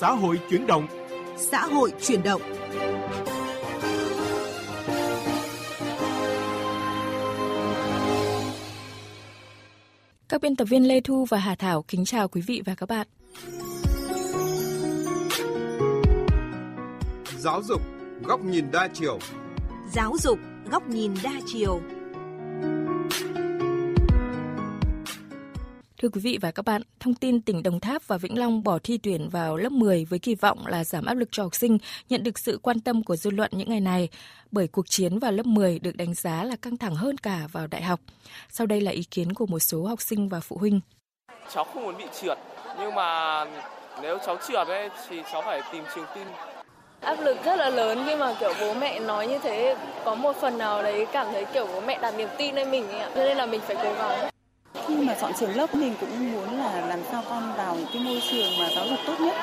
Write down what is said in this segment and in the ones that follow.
xã hội chuyển động. Xã hội chuyển động. Các biên tập viên Lê Thu và Hà Thảo kính chào quý vị và các bạn. Giáo dục góc nhìn đa chiều. Giáo dục góc nhìn đa chiều. Thưa quý vị và các bạn, thông tin tỉnh Đồng Tháp và Vĩnh Long bỏ thi tuyển vào lớp 10 với kỳ vọng là giảm áp lực cho học sinh nhận được sự quan tâm của dư luận những ngày này, bởi cuộc chiến vào lớp 10 được đánh giá là căng thẳng hơn cả vào đại học. Sau đây là ý kiến của một số học sinh và phụ huynh. Cháu không muốn bị trượt, nhưng mà nếu cháu trượt ấy thì cháu phải tìm trường tin áp lực rất là lớn khi mà kiểu bố mẹ nói như thế có một phần nào đấy cảm thấy kiểu bố mẹ đặt niềm tin lên mình ấy ạ cho nên là mình phải cố gắng khi mà chọn trường lớp mình cũng muốn là làm sao con vào những cái môi trường mà giáo dục tốt nhất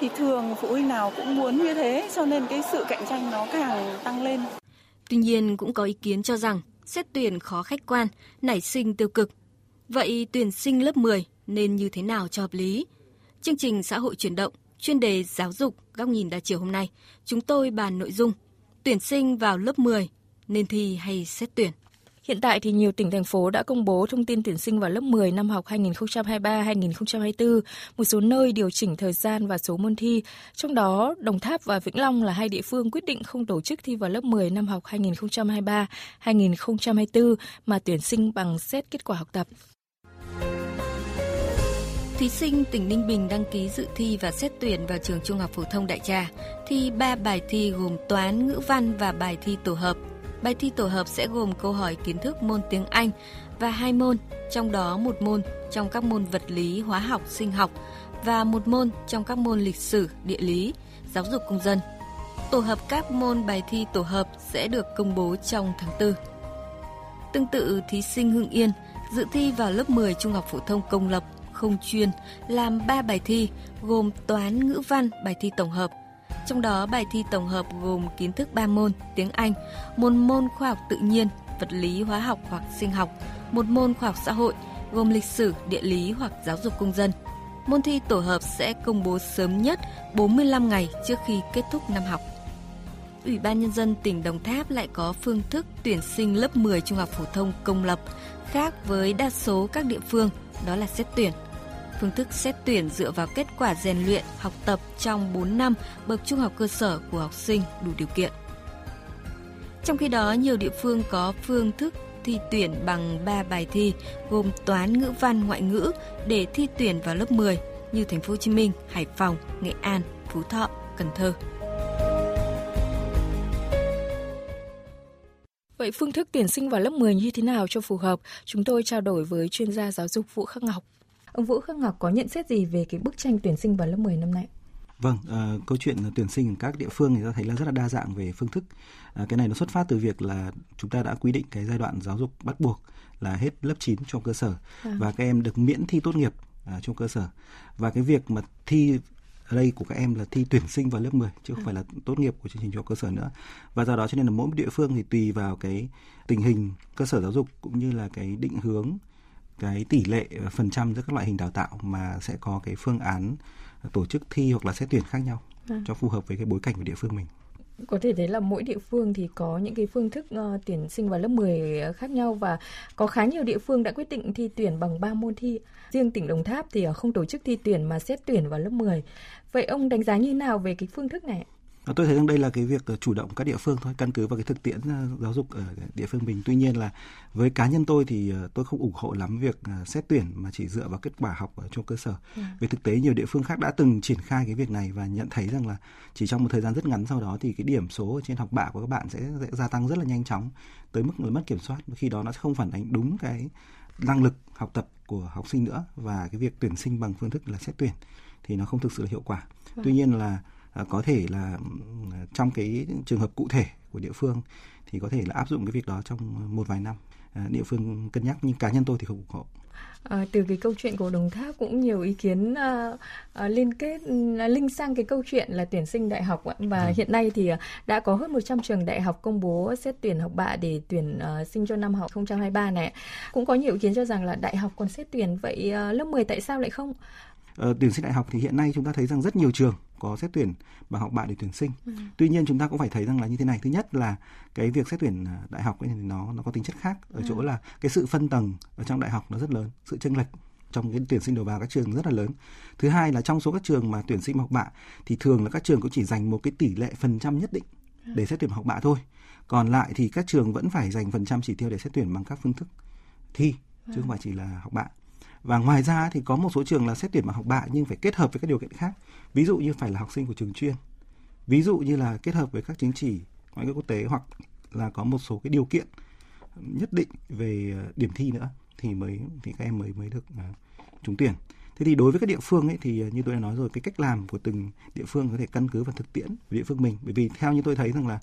thì thường phụ huynh nào cũng muốn như thế cho nên cái sự cạnh tranh nó càng tăng lên. Tuy nhiên cũng có ý kiến cho rằng xét tuyển khó khách quan, nảy sinh tiêu cực. Vậy tuyển sinh lớp 10 nên như thế nào cho hợp lý? Chương trình xã hội chuyển động, chuyên đề giáo dục góc nhìn đa chiều hôm nay, chúng tôi bàn nội dung tuyển sinh vào lớp 10 nên thi hay xét tuyển. Hiện tại thì nhiều tỉnh thành phố đã công bố thông tin tuyển sinh vào lớp 10 năm học 2023-2024, một số nơi điều chỉnh thời gian và số môn thi. Trong đó, Đồng Tháp và Vĩnh Long là hai địa phương quyết định không tổ chức thi vào lớp 10 năm học 2023-2024 mà tuyển sinh bằng xét kết quả học tập. Thí sinh tỉnh Ninh Bình đăng ký dự thi và xét tuyển vào trường Trung học phổ thông Đại Trà. Thi 3 bài thi gồm toán, ngữ văn và bài thi tổ hợp. Bài thi tổ hợp sẽ gồm câu hỏi kiến thức môn tiếng Anh và hai môn, trong đó một môn trong các môn vật lý, hóa học, sinh học và một môn trong các môn lịch sử, địa lý, giáo dục công dân. Tổ hợp các môn bài thi tổ hợp sẽ được công bố trong tháng 4. Tương tự, thí sinh Hưng Yên dự thi vào lớp 10 Trung học phổ thông công lập không chuyên làm 3 bài thi gồm toán, ngữ văn, bài thi tổng hợp – trong đó bài thi tổng hợp gồm kiến thức 3 môn, tiếng Anh, một môn khoa học tự nhiên, vật lý, hóa học hoặc sinh học, một môn khoa học xã hội gồm lịch sử, địa lý hoặc giáo dục công dân. Môn thi tổ hợp sẽ công bố sớm nhất 45 ngày trước khi kết thúc năm học. Ủy ban Nhân dân tỉnh Đồng Tháp lại có phương thức tuyển sinh lớp 10 trung học phổ thông công lập khác với đa số các địa phương, đó là xét tuyển phương thức xét tuyển dựa vào kết quả rèn luyện, học tập trong 4 năm bậc trung học cơ sở của học sinh đủ điều kiện. Trong khi đó, nhiều địa phương có phương thức thi tuyển bằng 3 bài thi gồm toán, ngữ văn, ngoại ngữ để thi tuyển vào lớp 10 như thành phố Hồ Chí Minh, Hải Phòng, Nghệ An, Phú Thọ, Cần Thơ. Vậy phương thức tuyển sinh vào lớp 10 như thế nào cho phù hợp? Chúng tôi trao đổi với chuyên gia giáo dục Vũ Khắc Ngọc. Ông Vũ Khắc Ngọc có nhận xét gì về cái bức tranh tuyển sinh vào lớp 10 năm nay? Vâng, uh, câu chuyện tuyển sinh ở các địa phương thì ta thấy là rất là đa dạng về phương thức. Uh, cái này nó xuất phát từ việc là chúng ta đã quy định cái giai đoạn giáo dục bắt buộc là hết lớp 9 trong cơ sở à. và các em được miễn thi tốt nghiệp uh, trong cơ sở. Và cái việc mà thi ở đây của các em là thi tuyển sinh vào lớp 10 chứ không à. phải là tốt nghiệp của chương trình trung học cơ sở nữa. Và do đó cho nên là mỗi địa phương thì tùy vào cái tình hình cơ sở giáo dục cũng như là cái định hướng cái tỷ lệ phần trăm giữa các loại hình đào tạo mà sẽ có cái phương án tổ chức thi hoặc là xét tuyển khác nhau à. cho phù hợp với cái bối cảnh của địa phương mình có thể thấy là mỗi địa phương thì có những cái phương thức uh, tuyển sinh vào lớp 10 khác nhau và có khá nhiều địa phương đã quyết định thi tuyển bằng 3 môn thi. Riêng tỉnh Đồng Tháp thì không tổ chức thi tuyển mà xét tuyển vào lớp 10. Vậy ông đánh giá như nào về cái phương thức này? Tôi thấy rằng đây là cái việc chủ động các địa phương thôi, căn cứ vào cái thực tiễn ờ, giáo dục ở địa phương mình. Tuy nhiên là với cá nhân tôi thì ờ, tôi không ủng hộ lắm việc ờ, xét tuyển mà chỉ dựa vào kết quả học ở trong cơ sở. Ừ. Về thực tế nhiều địa phương khác đã từng triển khai cái việc này và nhận thấy rằng là chỉ trong một thời gian rất ngắn sau đó thì cái điểm số trên học bạ của các bạn sẽ, sẽ gia tăng rất là nhanh chóng tới mức là mất kiểm soát. Khi đó nó sẽ không phản ánh đúng cái năng lực học tập của học sinh nữa và cái việc tuyển sinh bằng phương thức là xét tuyển thì nó không thực sự là hiệu quả. Ừ. Tuy nhiên là có thể là trong cái trường hợp cụ thể của địa phương thì có thể là áp dụng cái việc đó trong một vài năm à, địa phương cân nhắc nhưng cá nhân tôi thì không ủng hộ. À, từ cái câu chuyện của Đồng Tháp cũng nhiều ý kiến uh, uh, liên kết uh, link sang cái câu chuyện là tuyển sinh đại học và ừ. hiện nay thì uh, đã có hơn 100 trường đại học công bố xét tuyển học bạ để tuyển uh, sinh cho năm học 2023 này. Cũng có nhiều ý kiến cho rằng là đại học còn xét tuyển vậy uh, lớp 10 tại sao lại không? uh, tuyển sinh đại học thì hiện nay chúng ta thấy rằng rất nhiều trường có xét tuyển bằng học bạ để tuyển sinh. Ừ. Tuy nhiên chúng ta cũng phải thấy rằng là như thế này. Thứ nhất là cái việc xét tuyển à, đại học ấy thì nó nó có tính chất khác ở ừ. chỗ là cái sự phân tầng ở trong đại học nó rất lớn, sự chênh lệch trong cái tuyển sinh đầu vào các trường rất là lớn. Thứ hai là trong số các trường mà tuyển sinh học bạ thì thường là các trường cũng chỉ dành một cái tỷ lệ phần trăm nhất định để xét tuyển học bạ thôi. Còn lại thì các trường vẫn phải dành phần trăm chỉ tiêu để xét tuyển bằng các phương thức thi chứ không phải chỉ là học bạ. Và ngoài ra thì có một số trường là xét tuyển bằng học bạ nhưng phải kết hợp với các điều kiện khác. Ví dụ như phải là học sinh của trường chuyên. Ví dụ như là kết hợp với các chứng chỉ ngoại ngữ quốc tế hoặc là có một số cái điều kiện nhất định về ờ, điểm thi nữa thì mới thì các em mới mới được uh, trúng tuyển. Thế thì đối với các địa phương ấy thì ờ, như tôi đã nói rồi cái cách làm của từng địa phương có thể căn cứ vào thực tiễn của địa phương mình bởi vì theo như tôi thấy rằng là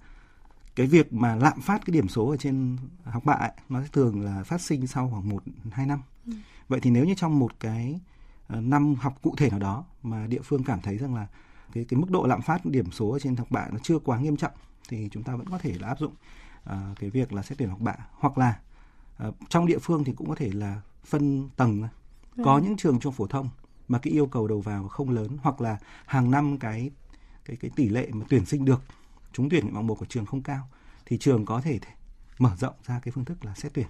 cái việc mà lạm phát cái điểm số ở trên học bạ ấy, nó thường là phát sinh sau khoảng một hai năm. Ừ. Vậy thì nếu như trong một cái ờ, năm học cụ thể nào đó mà địa phương cảm thấy rằng là cái cái mức độ lạm phát điểm số ở trên học bạ nó chưa quá nghiêm trọng thì chúng ta vẫn có thể là áp dụng uh, cái việc là xét tuyển học bạ. Hoặc là uh, trong địa phương thì cũng có thể là phân tầng có những trường trung phổ thông mà cái yêu cầu đầu vào không lớn hoặc là hàng năm cái cái cái tỷ lệ mà tuyển sinh được trúng tuyển nguyện vọng một của trường không cao thì trường có thể mở rộng ra cái phương thức là xét tuyển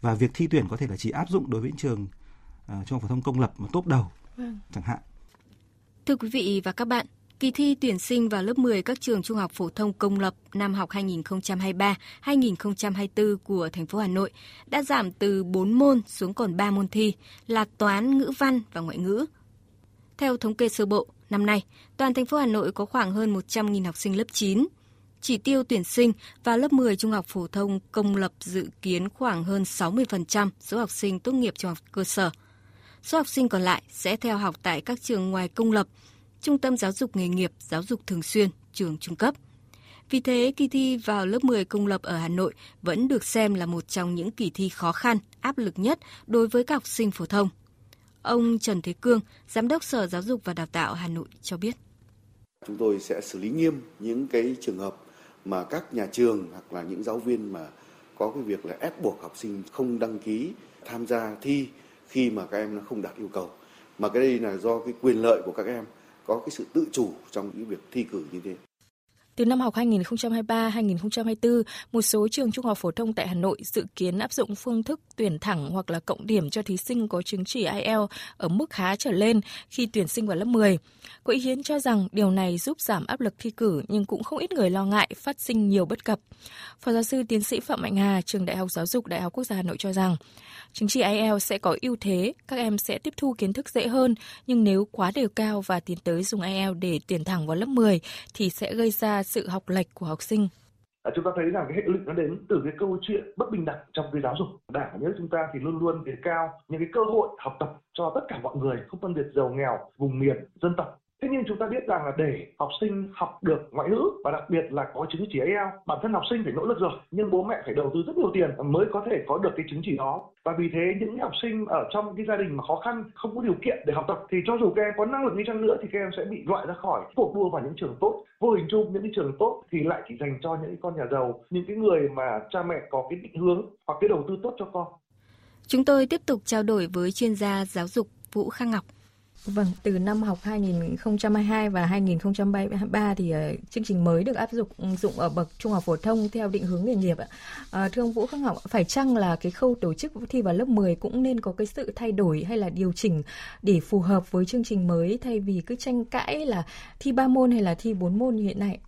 và việc thi tuyển có thể là chỉ áp dụng đối với những trường uh, trung học phổ thông công lập mà tốt đầu vâng. chẳng hạn. Thưa quý vị và các bạn, Kỳ thi tuyển sinh vào lớp 10 các trường trung học phổ thông công lập năm học 2023-2024 của thành phố Hà Nội đã giảm từ 4 môn xuống còn 3 môn thi là toán, ngữ văn và ngoại ngữ. Theo thống kê sơ bộ, năm nay, toàn thành phố Hà Nội có khoảng hơn 100.000 học sinh lớp 9. Chỉ tiêu tuyển sinh vào lớp 10 trung học phổ thông công lập dự kiến khoảng hơn 60% số học sinh tốt nghiệp trung học cơ sở. Số học sinh còn lại sẽ theo học tại các trường ngoài công lập – trung tâm giáo dục nghề nghiệp, giáo dục thường xuyên, trường trung cấp. Vì thế, kỳ thi vào lớp 10 công lập ở Hà Nội vẫn được xem là một trong những kỳ thi khó khăn, áp lực nhất đối với các học sinh phổ thông. Ông Trần Thế Cương, Giám đốc Sở Giáo dục và Đào tạo Hà Nội cho biết. Chúng tôi sẽ xử lý nghiêm những cái trường hợp mà các nhà trường hoặc là những giáo viên mà có cái việc là ép buộc học sinh không đăng ký tham gia thi khi mà các em nó không đạt yêu cầu. Mà cái đây là do cái quyền lợi của các em có cái sự tự chủ trong cái việc thi cử như thế. Từ năm học 2023-2024, một số trường trung học phổ thông tại Hà Nội dự kiến áp dụng phương thức tuyển thẳng hoặc là cộng điểm cho thí sinh có chứng chỉ IELTS ở mức khá trở lên khi tuyển sinh vào lớp 10. Có ý kiến cho rằng điều này giúp giảm áp lực thi cử nhưng cũng không ít người lo ngại phát sinh nhiều bất cập. Phó giáo sư tiến sĩ Phạm Mạnh Hà, trường Đại học Giáo dục Đại học Quốc gia Hà Nội cho rằng, chứng chỉ IELTS sẽ có ưu thế, các em sẽ tiếp thu kiến thức dễ hơn, nhưng nếu quá đều cao và tiến tới dùng IELTS để tuyển thẳng vào lớp 10 thì sẽ gây ra sự học lệch của học sinh. À, chúng ta thấy rằng cái hệ lụy nó đến từ cái câu chuyện bất bình đẳng trong cái giáo dục đảng nhà nước chúng ta thì luôn luôn đề cao những cái cơ hội học tập cho tất cả mọi người không phân biệt giàu nghèo vùng miền dân tộc Thế nhưng chúng ta biết rằng là để học sinh học được ngoại ngữ và đặc biệt là có chứng chỉ IELTS, bản thân học sinh phải nỗ lực rồi, nhưng bố mẹ phải đầu tư rất nhiều tiền mới có thể có được cái chứng chỉ đó. Và vì thế những học sinh ở trong cái gia đình mà khó khăn, không có điều kiện để học tập thì cho dù các em có năng lực đi chăng nữa thì các em sẽ bị loại ra khỏi cuộc đua vào những trường tốt. Vô hình chung những cái trường tốt thì lại chỉ dành cho những con nhà giàu, những cái người mà cha mẹ có cái định hướng hoặc cái đầu tư tốt cho con. Chúng tôi tiếp tục trao đổi với chuyên gia giáo dục Vũ Khang Ngọc Vâng, từ năm học 2022 và 2023 thì uh, chương trình mới được áp dụng ừ, dụng ở bậc trung học phổ thông theo định hướng nghề nghiệp ạ. Uh, thưa ông Vũ Khắc Ngọc, phải chăng là cái khâu tổ chức thi vào lớp 10 cũng nên có cái sự thay đổi hay là điều chỉnh để phù hợp với chương trình mới thay vì cứ tranh cãi là thi 3 môn hay là thi 4 môn như hiện nay?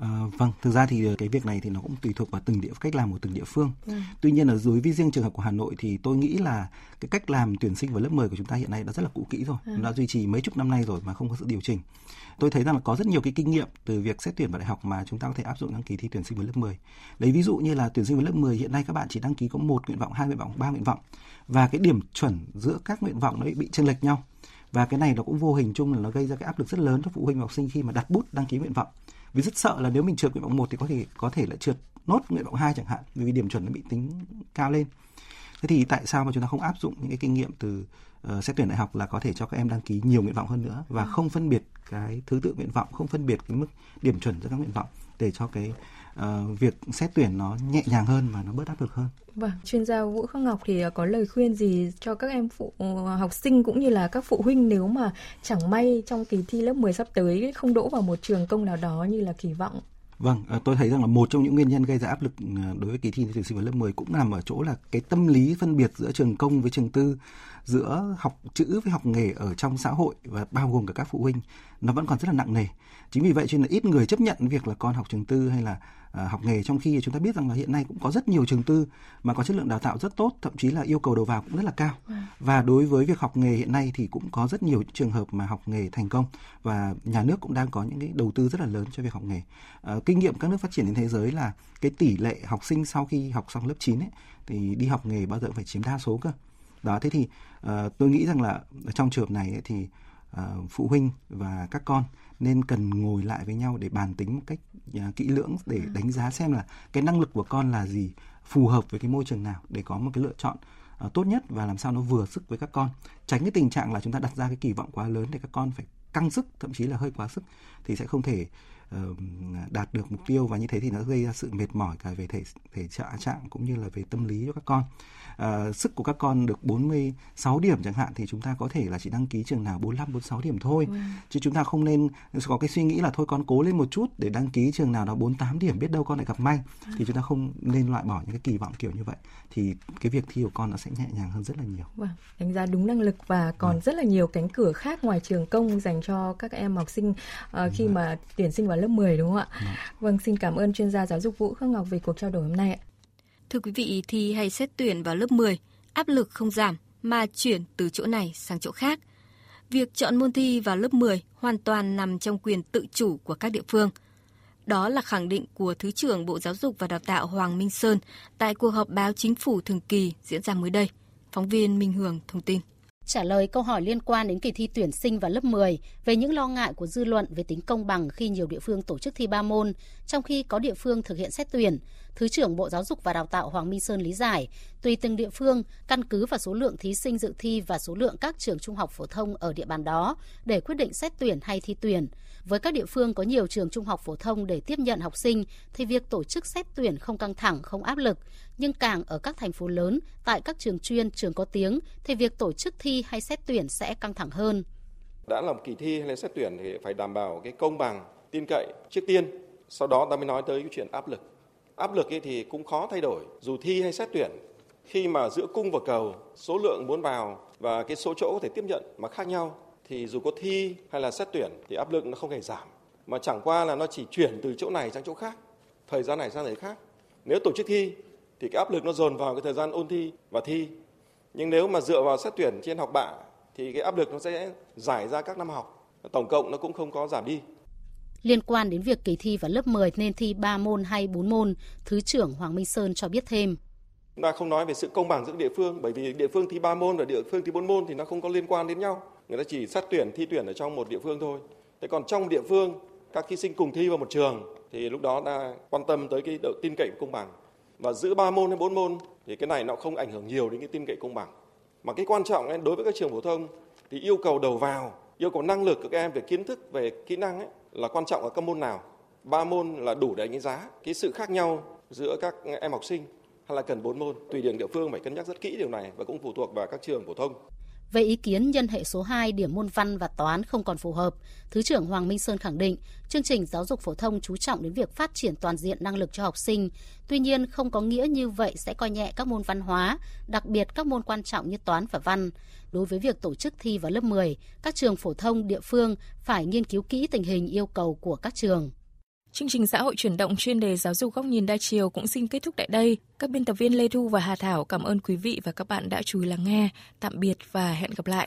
À, vâng, thực ra thì cái việc này thì nó cũng tùy thuộc vào từng địa cách làm của từng địa phương. Ừ. Tuy nhiên ở đối với riêng trường hợp của Hà Nội thì tôi nghĩ là cái cách làm tuyển sinh vào lớp 10 của chúng ta hiện nay đã rất là cũ kỹ rồi, ừ. đã duy trì mấy chục năm nay rồi mà không có sự điều chỉnh. Tôi thấy rằng là có rất nhiều cái kinh nghiệm từ việc xét tuyển vào đại học mà chúng ta có thể áp dụng đăng ký thi tuyển sinh vào lớp 10. Lấy ví dụ như là tuyển sinh vào lớp 10 hiện nay các bạn chỉ đăng ký có một nguyện vọng, hai nguyện vọng, ba nguyện vọng và cái điểm chuẩn giữa các nguyện vọng nó bị chênh lệch nhau. Và cái này nó cũng vô hình chung là nó gây ra cái áp lực rất lớn cho phụ huynh và học sinh khi mà đặt bút đăng ký nguyện vọng vì rất sợ là nếu mình trượt nguyện vọng một thì có thể có thể lại trượt nốt nguyện vọng hai chẳng hạn vì điểm chuẩn nó bị tính cao lên thế thì tại sao mà chúng ta không áp dụng những cái kinh nghiệm từ uh, xét tuyển đại học là có thể cho các em đăng ký nhiều nguyện vọng hơn nữa và ừ. không phân biệt cái thứ tự nguyện vọng không phân biệt cái mức điểm chuẩn giữa các nguyện vọng để cho cái uh, việc xét tuyển nó nhẹ nhàng hơn và nó bớt áp lực hơn. Vâng, chuyên gia Vũ Khắc Ngọc thì có lời khuyên gì cho các em phụ học sinh cũng như là các phụ huynh nếu mà chẳng may trong kỳ thi lớp 10 sắp tới không đỗ vào một trường công nào đó như là kỳ vọng? Vâng, ờ, tôi thấy rằng là một trong những nguyên nhân gây ra áp lực ờ, đối với kỳ thi tuyển sinh vào lớp 10 cũng nằm ở chỗ là cái tâm lý phân biệt giữa trường công với trường tư, giữa học chữ với học nghề ở trong xã hội và bao gồm cả các phụ huynh nó vẫn còn rất là nặng nề. Chính vì vậy cho nên là ít người chấp nhận việc là con học trường tư hay là À, học nghề trong khi chúng ta biết rằng là hiện nay cũng có rất nhiều trường tư mà có chất lượng đào tạo rất tốt thậm chí là yêu cầu đầu vào cũng rất là cao ừ. và đối với việc học nghề hiện nay thì cũng có rất nhiều trường hợp mà học nghề thành công và nhà nước cũng đang có những cái đầu tư rất là lớn cho việc học nghề à, kinh nghiệm các nước phát triển trên thế giới là cái tỷ lệ học sinh sau khi học xong lớp 9 ấy, thì đi học nghề bao giờ phải chiếm đa số cơ đó thế thì uh, tôi nghĩ rằng là trong trường hợp này ấy, thì uh, phụ huynh và các con nên cần ngồi lại với nhau để bàn tính một cách uh, kỹ lưỡng để ừ. đánh giá xem là cái năng lực của con là gì phù hợp với cái môi trường nào để có một cái lựa chọn uh, tốt nhất và làm sao nó vừa sức với các con tránh cái tình trạng là chúng ta đặt ra cái kỳ vọng quá lớn để các con phải căng sức thậm chí là hơi quá sức thì sẽ không thể đạt được mục tiêu và như thế thì nó gây ra sự mệt mỏi cả về thể thể trạng cũng như là về tâm lý cho các con uh, sức của các con được 46 điểm chẳng hạn thì chúng ta có thể là chỉ đăng ký trường nào 45 46 điểm thôi. Ừ. Chứ chúng ta không nên có cái suy nghĩ là thôi con cố lên một chút để đăng ký trường nào đó 48 điểm biết đâu con lại gặp may. Ừ. Thì chúng ta không nên loại bỏ những cái kỳ vọng kiểu như vậy. Thì cái việc thi của con nó sẽ nhẹ nhàng hơn rất là nhiều. Vâng, đánh giá đúng năng lực và còn ừ. rất là nhiều cánh cửa khác ngoài trường công dành cho các em học sinh uh, khi ừ. mà tuyển sinh vào lớp 10 đúng không ạ? Ừ. Vâng, xin cảm ơn chuyên gia giáo dục Vũ Khắc Ngọc về cuộc trao đổi hôm nay ạ. Thưa quý vị, thi hay xét tuyển vào lớp 10, áp lực không giảm mà chuyển từ chỗ này sang chỗ khác. Việc chọn môn thi vào lớp 10 hoàn toàn nằm trong quyền tự chủ của các địa phương. Đó là khẳng định của Thứ trưởng Bộ Giáo dục và Đào tạo Hoàng Minh Sơn tại cuộc họp báo chính phủ thường kỳ diễn ra mới đây. Phóng viên Minh Hường thông tin. Trả lời câu hỏi liên quan đến kỳ thi tuyển sinh vào lớp 10 về những lo ngại của dư luận về tính công bằng khi nhiều địa phương tổ chức thi ba môn, trong khi có địa phương thực hiện xét tuyển, Thứ trưởng Bộ Giáo dục và Đào tạo Hoàng Minh Sơn lý giải, tùy từng địa phương, căn cứ vào số lượng thí sinh dự thi và số lượng các trường trung học phổ thông ở địa bàn đó để quyết định xét tuyển hay thi tuyển. Với các địa phương có nhiều trường trung học phổ thông để tiếp nhận học sinh thì việc tổ chức xét tuyển không căng thẳng, không áp lực, nhưng càng ở các thành phố lớn, tại các trường chuyên, trường có tiếng thì việc tổ chức thi hay xét tuyển sẽ căng thẳng hơn. Đã làm kỳ thi hay là xét tuyển thì phải đảm bảo cái công bằng, tin cậy trước tiên, sau đó ta mới nói tới cái chuyện áp lực. Áp lực ấy thì cũng khó thay đổi. Dù thi hay xét tuyển khi mà giữa cung và cầu số lượng muốn vào và cái số chỗ có thể tiếp nhận mà khác nhau thì dù có thi hay là xét tuyển thì áp lực nó không hề giảm. Mà chẳng qua là nó chỉ chuyển từ chỗ này sang chỗ khác thời gian này sang thời khác. Nếu tổ chức thi thì cái áp lực nó dồn vào cái thời gian ôn thi và thi. Nhưng nếu mà dựa vào xét tuyển trên học bạ thì cái áp lực nó sẽ giải ra các năm học. Tổng cộng nó cũng không có giảm đi. Liên quan đến việc kỳ thi vào lớp 10 nên thi 3 môn hay 4 môn, Thứ trưởng Hoàng Minh Sơn cho biết thêm. Chúng ta không nói về sự công bằng giữa địa phương bởi vì địa phương thi 3 môn và địa phương thi 4 môn thì nó không có liên quan đến nhau. Người ta chỉ xét tuyển thi tuyển ở trong một địa phương thôi. Thế còn trong địa phương các thí sinh cùng thi vào một trường thì lúc đó ta quan tâm tới cái độ tin cậy công bằng. Và giữ 3 môn hay 4 môn thì cái này nó không ảnh hưởng nhiều đến cái tin cậy công bằng. Mà cái quan trọng ấy, đối với các trường phổ thông thì yêu cầu đầu vào, yêu cầu năng lực của các em về kiến thức, về kỹ năng ấy là quan trọng ở các môn nào ba môn là đủ để đánh giá cái sự khác nhau giữa các em học sinh hay là cần bốn môn tùy điểm địa phương phải cân nhắc rất kỹ điều này và cũng phụ thuộc vào các trường phổ thông về ý kiến nhân hệ số 2 điểm môn văn và toán không còn phù hợp, Thứ trưởng Hoàng Minh Sơn khẳng định chương trình giáo dục phổ thông chú trọng đến việc phát triển toàn diện năng lực cho học sinh. Tuy nhiên, không có nghĩa như vậy sẽ coi nhẹ các môn văn hóa, đặc biệt các môn quan trọng như toán và văn. Đối với việc tổ chức thi vào lớp 10, các trường phổ thông địa phương phải nghiên cứu kỹ tình hình yêu cầu của các trường. Chương trình xã hội chuyển động chuyên đề giáo dục góc nhìn đa chiều cũng xin kết thúc tại đây. Các biên tập viên Lê Thu và Hà Thảo cảm ơn quý vị và các bạn đã chú ý lắng nghe. Tạm biệt và hẹn gặp lại.